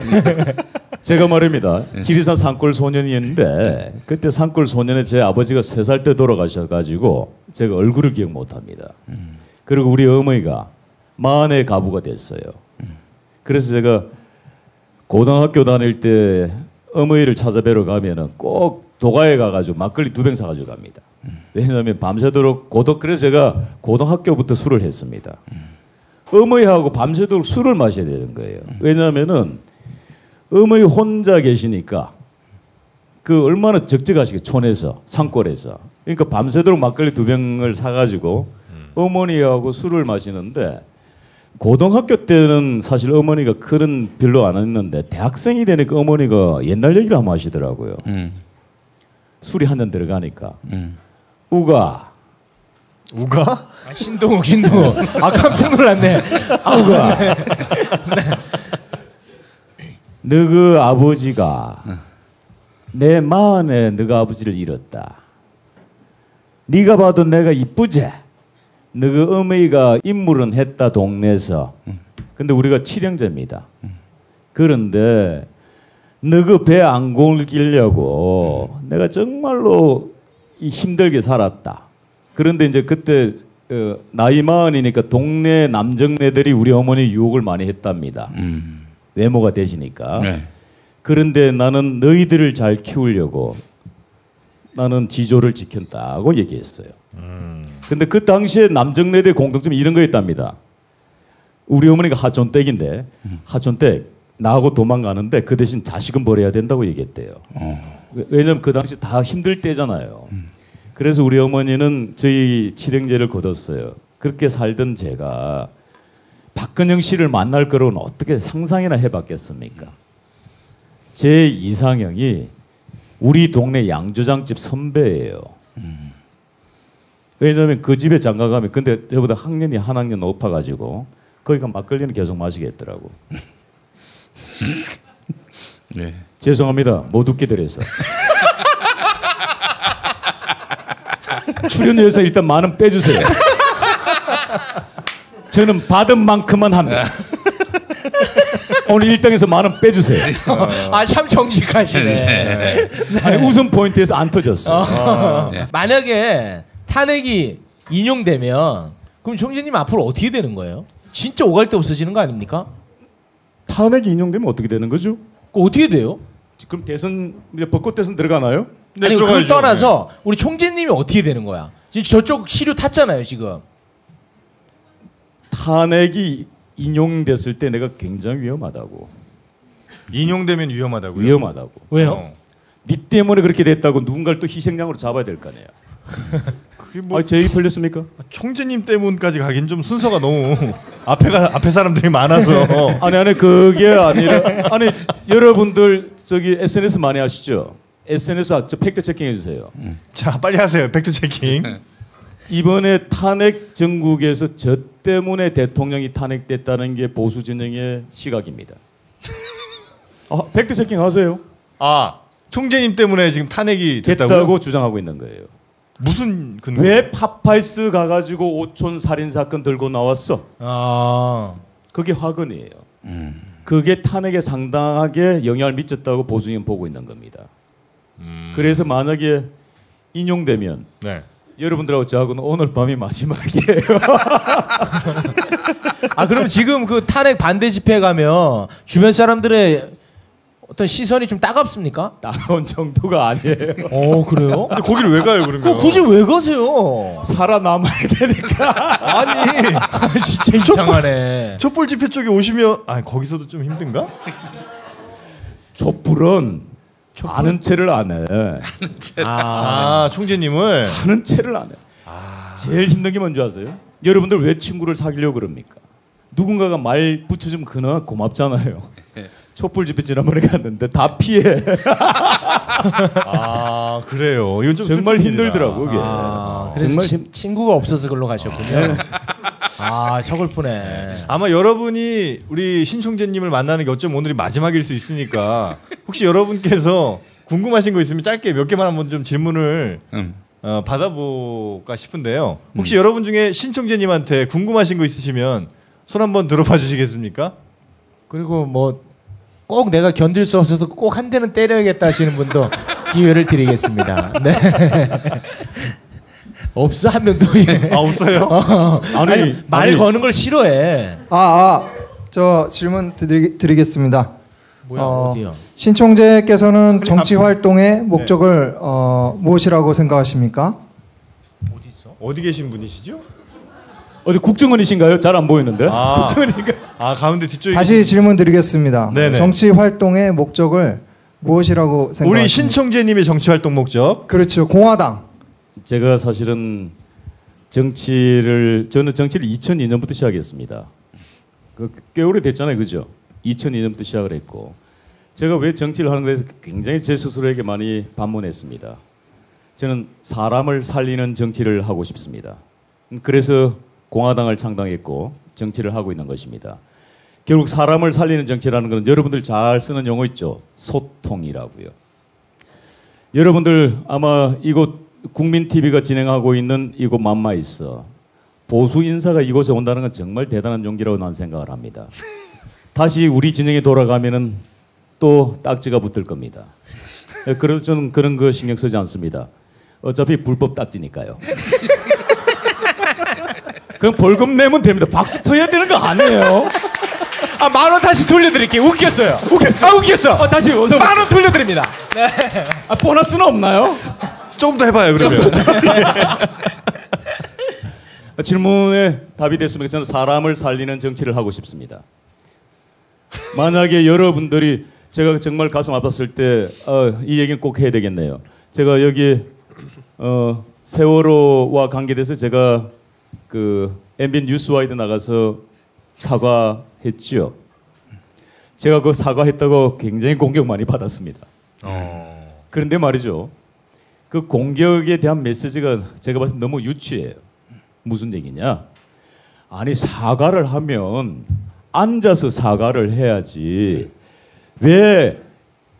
제가 말입니다. 지리산 산골 소년이었는데 그때 산골 소년에 제 아버지가 세 살 때 돌아가셔가지고 제가 얼굴을 기억 못합니다. 그리고 우리 어머니가 마흔의 가부가 됐어요. 그래서 제가 고등학교 다닐 때 어머니를 찾아뵈러 가면은 꼭 도가에 가가지고 막걸리 두 병 사가지고 갑니다. 왜냐하면 밤새도록 고등 그래서 제가 고등학교부터 술을 했습니다. 어머니하고 밤새도록 술을 마셔야 되는 거예요. 왜냐하면은 어머니 혼자 계시니까 그 얼마나 적적하시게 촌에서 산골에서 그러니까 밤새도록 막걸리 두 병을 사가지고 어머니하고 술을 마시는데 고등학교 때는 사실 어머니가 그런 별로 안 했는데 대학생이 되니까 어머니가 옛날 얘기를 한번 하시더라고요. 음. 술이 한 잔 들어가니까 음. 우가 우가? 아, 신동욱 신동욱. 아 깜짝 놀랐네. 아, 우가 너그 아버지가 내 마흔에 너가 아버지를 잃었다. 네가 봐도 내가 이쁘지? 너그 어머니가 인물은 했다 동네에서. 근데 우리가 칠형제입니다. 그런데 너그 배안 골기려고 내가 정말로 이 힘들게 살았다. 그런데 이제 그때 어, 나이 마흔이니까 동네 남정네들이 우리 어머니 유혹을 많이 했답니다. 음. 외모가 되시니까. 네. 그런데 나는 너희들을 잘 키우려고 나는 지조를 지켰다고 얘기했어요. 근데 그 당시에 남정네대 공통점이 이런 거였답니다. 우리 어머니가 하촌댁인데 하촌댁 나하고 도망가는데 그 대신 자식은 버려야 된다고 얘기했대요. 왜- 왜냐면 그 당시 다 힘들 때잖아요. 그래서 우리 어머니는 저희 칠형제를 거뒀어요. 그렇게 살던 제가 박근영 씨를 만날 거로는 어떻게 상상이나 해봤겠습니까? 제 이상형이 우리 동네 양조장집 선배예요. 왜냐하면 그 집에 장가 가면 근데 저보다 학년이 한 학년 높아가지고 거기가 막걸리는 계속 마시겠더라고. 네. 죄송합니다. 못 웃게 드려서. 출연료에서 일단 만 원 빼주세요. 저는 받은 만큼만 합니다. 오늘 1등에서 만 원 빼주세요. 아 참 정직하시네. 아니, 웃음 포인트에서 안 터졌어. 어. 만약에 탄핵이 인용되면 그럼 총재님 앞으로 어떻게 되는 거예요? 진짜 오갈 데 없어지는 거 아닙니까? 탄핵이 인용되면 어떻게 되는 거죠? 그 어떻게 돼요? 그럼 대선 이제 벚꽃 대선 들어가나요? 아니 그걸 떠나서 우리 총재님이 어떻게 되는 거야? 지금 저쪽 시류 탔잖아요 지금. 탄핵이 인용됐을 때 내가 굉장히 위험하다고. 인용되면 위험하다고요? 위험하다고. 왜요? 어. 너 때문에 그렇게 됐다고 누군가를 또 희생양으로 잡아야 될 거 아니에요. 뭐 아, 제 얘기 틀렸습니까? 총재님 때문까지 가긴 좀 순서가 너무 앞에가 앞에 사람들이 많아서 아니 아니 그게 아니라 아니 여러분들 저기 SNS 많이 하시죠? SNS 저 fact checking 해 주세요. 자 빨리 하세요 fact checking. 이번에 탄핵 정국에서 저 때문에 대통령이 탄핵됐다는 게 보수 진영의 시각입니다. 아, fact checking 하세요. 아 총재님 때문에 지금 탄핵이 됐다고요? 됐다고 주장하고 있는 거예요. 무슨 근거? 왜 파파이스 가가지고 오촌 살인 사건 들고 나왔어? 아 그게 화근이에요. 그게 탄핵에 상당하게 영향을 미쳤다고 보수는 보고 있는 겁니다. 그래서 만약에 인용되면 네. 여러분들하고 저하고는 오늘 밤이 마지막이에요. 아 그럼 지금 그 탄핵 반대 집회 가면 주변 사람들의 어떤 시선이 좀 따갑습니까? 따가운 정도가 아니에요. 어 그래요? 근데 거기를 왜 가요 그러면? 그 굳이 왜 가세요? 살아남아야 되니까. 아니 진짜 이상하네. 촛불 집회 쪽에 오시면 아 거기서도 좀 힘든가? 촛불은 아는 체를 안 해. 아, 총재님을 하는 체를 안 해. 제일 힘든 게 뭔지 아세요? 여러분들 왜 친구를 사귀려고 그럽니까? 누군가가 말 붙여주면 그나 고맙잖아요. 촛불 집회 지난번에 갔는데 다 피해. 아 그래요. 이건 좀 정말 힘들더라고 일이다. 그게. 아, 그래서 정말 친- 친구가 없어서 글로 가셨군요. 아 서글프네. 아마 여러분이 우리 신총재님을 만나는 게 어쩌면 오늘이 마지막일 수 있으니까 혹시 여러분께서 궁금하신 거 있으면 짧게 몇 개만 한번 좀 질문을 음. 어, 받아볼까 싶은데요. 혹시 여러분 중에 신총재님한테 궁금하신 거 있으시면 손 한번 들어봐 주시겠습니까? 그리고 뭐 꼭 내가 견딜 수 없어서 꼭 한 대는 때려야겠다 하시는 분도 기회를 드리겠습니다. 네. 없어 한 명도. 아 없어요? 어. 아니, 아니, 말 아니. 거는 걸 싫어해. 아, 아, 저 질문 드리, 드리겠습니다. 뭐야 어, 어디요? 신총재께서는 정치 활동의 목적을 어, 무엇이라고 생각하십니까? 어디 있어? 어디 계신 분이시죠? 어디 국정원이신가요? 잘 안 보이는데. 아. 국정원이신가요? 아 가운데 뒤쪽에 다시 질문 드리겠습니다. 네네. 정치 활동의 목적을 무엇이라고 생각하십니까? 우리 신총재님의 정치 활동 목적 그렇죠. 공화당. 제가 사실은 정치를 저는 정치를 2002년부터 시작했습니다. 그꽤 오래 됐잖아요, 그죠? 2002년부터 시작을 했고 제가 왜 정치를 하는 것에 굉장히 제 스스로에게 많이 반문했습니다. 저는 사람을 살리는 정치를 하고 싶습니다. 그래서 공화당을 창당했고 정치를 하고 있는 것입니다. 결국 사람을 살리는 정치라는 것은 여러분들 잘 쓰는 용어 있죠. 소통이라고요. 여러분들 아마 이곳 국민 TV가 진행하고 있는 이곳 맘마 있어 보수 인사가 이곳에 온다는 건 정말 대단한 용기라고 난 생각을 합니다. 다시 우리 진영에 돌아가면은 또 딱지가 붙을 겁니다. 예, 그래도 저는 그런 거 신경 쓰지 않습니다. 어차피 불법 딱지니까요. 그럼 벌금 내면 됩니다. 박수 터야 되는 거 아니에요? 아 만 원 다시 돌려드릴게요. 웃겼어요. 웃겼죠. 아 웃겼어. 어, 다시 어서 만원 돌려드립니다. 아, 보너스는 없나요? 조금 더 해봐요 그러면. 질문에 답이 됐습니까? 저는 사람을 살리는 정치를 하고 싶습니다. 만약에 여러분들이 제가 정말 가슴 아팠을 때, 어, 이 얘기는 꼭 해야 되겠네요. 제가 여기, 어, 세월호와 관계돼서 제가 그 MB 뉴스와이드 나가서 사과했죠. 제가 그 사과했다고 굉장히 공격 많이 받았습니다. 그런데 말이죠. 그 공격에 대한 메시지가 제가 봤을 때 너무 유치해요. 무슨 얘기냐? 아니 사과를 하면 앉아서 사과를 해야지. 왜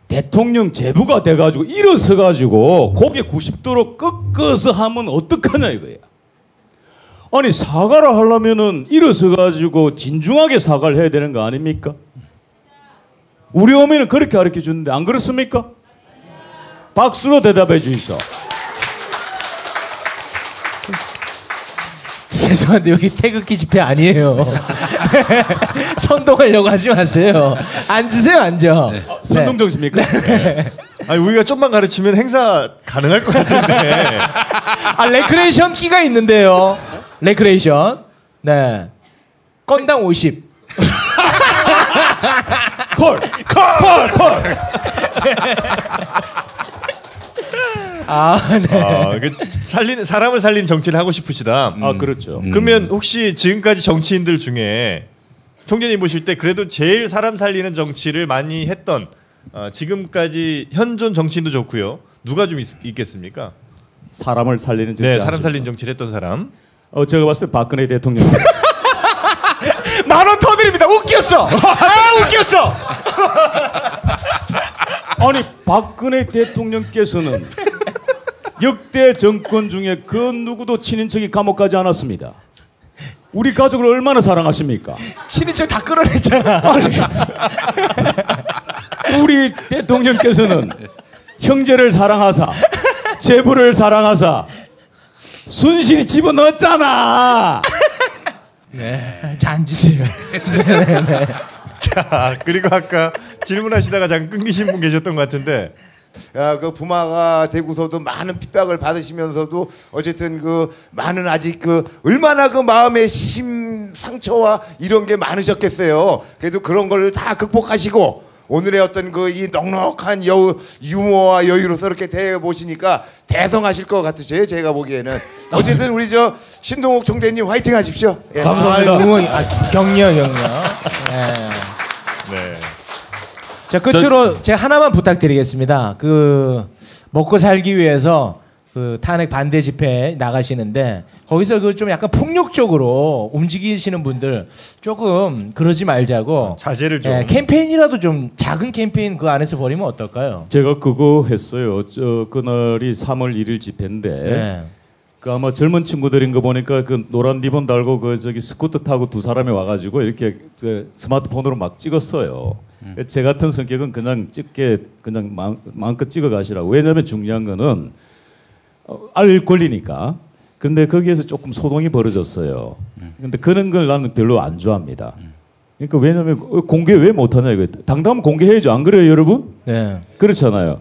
대통령 제부가 돼가지고 일어서 가지고 고개 90도로 꺾어서 하면 어떡하냐 이거야. 아니 사과를 하려면은 일어서 가지고 진중하게 사과를 해야 되는 거 아닙니까? 우리 어머니는 그렇게 가르쳐 주는데 안 그렇습니까? 박수로 대답해 주시오. 죄송한데 여기 태극기 집회 아니에요. 선동하려고 하지 마세요. 앉으세요, 앉아. 네. 선동정십니까? 아니 우리가 좀만 가르치면 행사 가능할 것 같은데. 아 레크레이션 끼가 있는데요. 레크레이션. 네. 건당 50. 콜! 콜! 콜! 아, 네. 아, 그 살리는 사람을 살리는 정치를 하고 싶으시다. 아 그렇죠. 그러면 혹시 지금까지 정치인들 중에 총재님 보실 때 그래도 제일 사람 살리는 정치를 많이 했던 어, 지금까지 현존 정치인도 좋고요. 누가 좀 있, 겠습니까 사람을 살리는 정치. 네, 사람. 살리는 정치를 했던 사람. 어 제가 봤을 때 박근혜 대통령. 만원 터드립니다. 웃겼어. 아, 웃겼어. 아니 박근혜 대통령께서는 역대 정권 중에 그 누구도 친인척이 감옥 가지 않았습니다. 우리 가족을 얼마나 사랑하십니까? 친인척 다 끌어냈잖아. 우리 대통령께서는 형제를 사랑하사 제부를 사랑하사 순실히 집어넣었잖아. 네. 자, 앉으세요. 네네네. 자, 그리고 아까 질문하시다가 잠깐 끊기신 분 계셨던 것 같은데 야, 그 부마가 되고서도 많은 핍박을 받으시면서도 어쨌든 그 많은 아직 그 얼마나 그 마음의 심 상처와 이런 게 많으셨겠어요. 그래도 그런 걸 다 극복하시고 오늘의 어떤 그 이 넉넉한 여우 유머와 여유로서 이렇게 대해 보시니까 대성하실 것 같으세요. 제가 보기에는 어쨌든 우리 저 신동욱 총대님 화이팅 하십시오. 예. 아, 응원, 아, 격려, 격려. 네. 네. 자 끝으로 제가 하나만 부탁드리겠습니다. 그 먹고 살기 위해서 그 탄핵 반대 집회 나가시는데 거기서 그 좀 약간 폭력적으로 움직이시는 분들 조금 그러지 말자고 자제를 좀. 예, 캠페인이라도 좀 작은 캠페인 그 안에서 벌이면 어떨까요? 제가 그거 했어요. 저 그날이 3월 1일 집회인데 네. 그 아마 젊은 친구들인 거 보니까 그 노란 리본 달고 그 저기 스쿠터 타고 두 사람이 와가지고 이렇게 그 스마트폰으로 막 찍었어요. 제 같은 성격은 그냥 찍게 그냥 마음, 마음 껏 찍어 가시라고. 왜냐하면 중요한 거는 어, 알 권리니까. 근데 거기에서 조금 소동이 벌어졌어요. 근데 그런 걸 나는 별로 안 좋아합니다. 그러니까 왜냐하면 공개 왜 못하냐 이거. 당당하면 공개해야죠. 안 그래요, 여러분? 네. 그렇잖아요.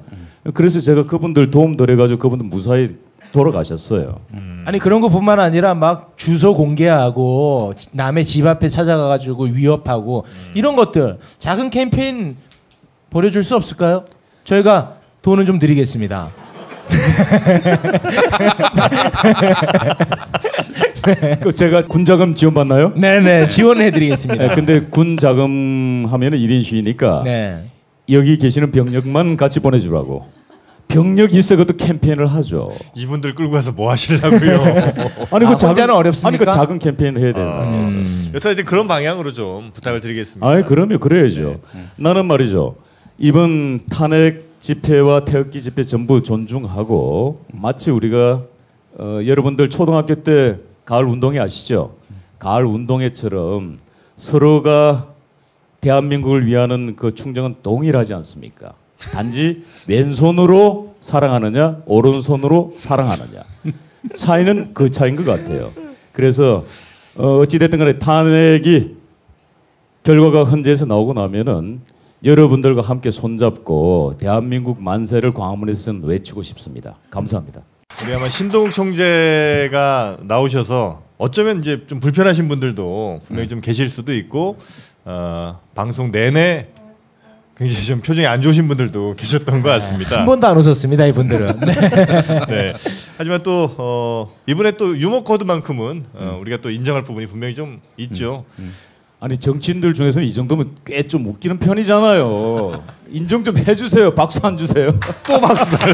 그래서 제가 그분들 도움 드려가지고 그분들 무사히 돌아가셨어요. 아니 그런 것뿐만 아니라 막 주소 공개하고 남의 집 앞에 찾아가가지고 위협하고 이런 것들 작은 캠페인 벌여줄 수 없을까요? 저희가 돈은 좀 드리겠습니다. 그 제가 군 자금 지원 받나요? 네네 지원해드리겠습니다. 근데 군 자금 하면은 1인 시위니까 네. 여기 계시는 병력만 같이 보내주라고. 병력 있어 그것도 캠페인을 하죠. 이분들 끌고 가서 뭐 하시려고요? 아니 그 아, 혼자는 어렵습니까? 아니 그 작은 캠페인을 해야 되는 거 아니에요. 음. 여튼 하여튼 그런 방향으로 좀 부탁을 드리겠습니다. 아니 그러면 그래야죠. 나는 말이죠. 이번 탄핵 집회와 태극기 집회 전부 존중하고 마치 우리가 어, 여러분들 초등학교 때 가을 운동회 아시죠? 가을 운동회처럼 서로가 대한민국을 위하는 그 충정은 동일하지 않습니까? 단지 왼손으로 사랑하느냐 오른손으로 사랑하느냐 차이는 그 차이인 것 같아요. 그래서 어, 어찌됐든 간에 탄핵이 결과가 헌재에서 나오고 나면은 여러분들과 함께 손잡고 대한민국 만세를 광화문에서는 외치고 싶습니다. 감사합니다. 우리 아마 신동욱 총재가 나오셔서 어쩌면 이제 좀 불편하신 분들도 분명히 좀 계실 수도 있고 어, 방송 내내 굉장히 좀 표정이 안 좋으신 분들도 계셨던 것 같습니다. 한 번도 안 오셨습니다 이분들은. 네. 네. 하지만 또 어, 이번에 또 유머 코드만큼은 어, 우리가 또 인정할 부분이 분명히 좀 있죠. 아니 정치인들 중에서는 이 정도면 꽤 좀 웃기는 편이잖아요. 인정 좀 해주세요. 박수 안 주세요. 또 박수 달래.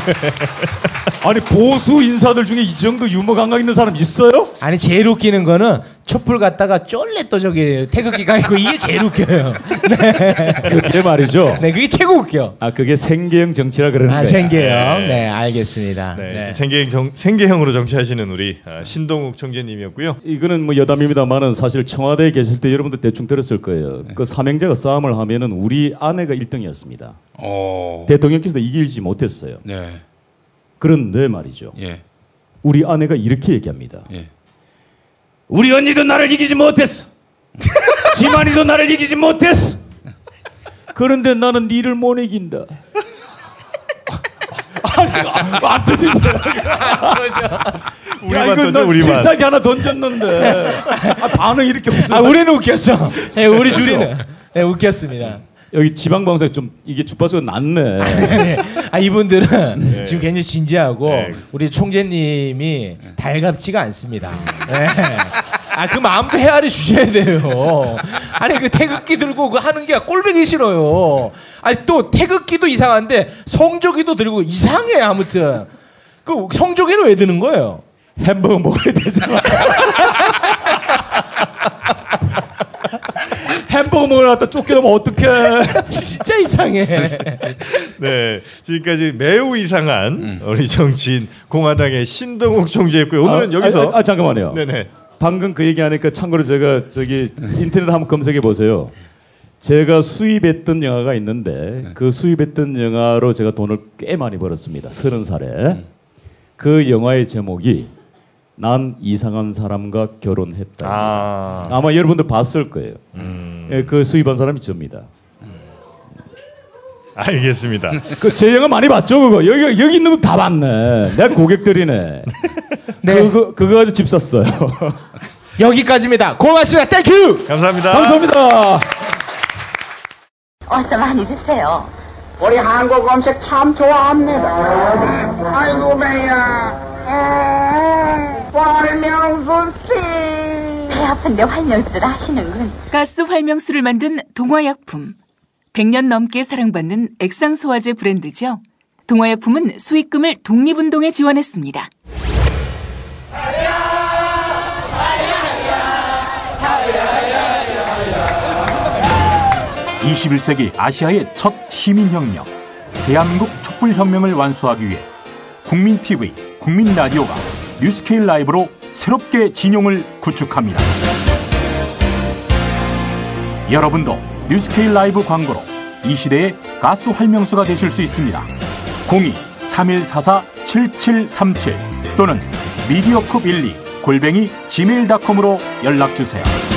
아니 보수 인사들 중에 이 정도 유머 감각 있는 사람 있어요? 아니 제일 웃기는 거는 촛불 갔다가 쫄래 또 저기 태극기가 있고 이게 제일 웃겨요. 네. 그게 말이죠. 네, 그게 최고 웃겨. 아 그게 생계형 정치라 그러는 아. 생계형. 네, 알겠습니다. 네, 네. 생계형 정, 생계형으로 정치하시는 우리 아, 신동욱 총재님이었고요. 이거는 뭐 여담입니다만은 사실 청와대에 계실 때 여러분들 대충 들었을 거예요. 그 삼형제가 싸움을 하면은 우리 아내가 1등이었습니다. 어. 대통령께서 이기지 못했어요. 네. 그런데 말이죠. 예. 우리 아내가 이렇게 얘기합니다. 예. 우리 언니도 나를 이기지 못했어. 지만이도 나를 이기지 못했어. 그런데 나는 니를 못 이긴다. 아니, 안 터지죠. 우리만 던져, 우리만. 필살기 하나 던졌는데 아, 반응 이렇게 없어. 아, 우리는 웃겼어. 네, 우리 줄이는. 네, 웃겼습니다. 여기 지방 방송에 좀 이게 주파수가 낮네. 네. 아 이분들은 네. 지금 굉장히 진지하고 네. 우리 총재님이 달갑지가 않습니다. 네. 아그 마음도 헤아려 주셔야 돼요. 아니 그 태극기 들고 그 하는 게 꼴보기 싫어요. 아니 또 태극기도 이상한데 성조기도 들고 이상해 아무튼 그 성조기는 왜 드는 거예요? 햄버거 먹어야 되잖아. 햄버거 먹으러 갔다 쫓겨나면 어떡해. 진짜 이상해. 네, 지금까지 매우 이상한 우리 정치인 공화당의 신동욱 총재였고요. 오늘은 아, 여기서 아, 아, 잠깐만요. 네네. 방금 그 얘기하니까 참고로 제가 저기 인터넷 한번 검색해 보세요. 제가 수입했던 영화가 있는데 그 수입했던 영화로 제가 돈을 꽤 많이 벌었습니다. 서른 살에 그 영화의 제목이 난 이상한 사람과 결혼했다. 아. 아마 여러분들 봤을 거예요. 예, 그 수입한 사람이 접니다. 알겠습니다. 그제 영화 많이 봤죠 그거 여기 여기 있는 거 다 봤네. 내가 고객들이네. 네. 그거 그거 가지고 집 샀어요. 여기까지입니다. 고맙습니다. Thank you. 감사합니다. 감사합니다. 어서 많이 드세요. 우리 한국 음식 참 좋아합니다. 아이고 배야. 활명수 씨. 배 아픈데 활명수를 하시는군. 가스 활명수를 만든 동화약품. 100년 넘게 사랑받는 액상소화제 브랜드죠. 동화약품은 수익금을 독립운동에 지원했습니다. 21세기 아시아의 첫 시민혁명, 대한민국 촛불혁명을 완수하기 위해 국민TV, 국민라디오가 뉴스케일 라이브로 새롭게 진용을 구축합니다. 여러분도 뉴스케일 라이브 광고로 이 시대의 가스 활명수가 되실 수 있습니다. 02-3144-7737 또는 미디어컵12 골뱅이 gmail.com으로 연락주세요.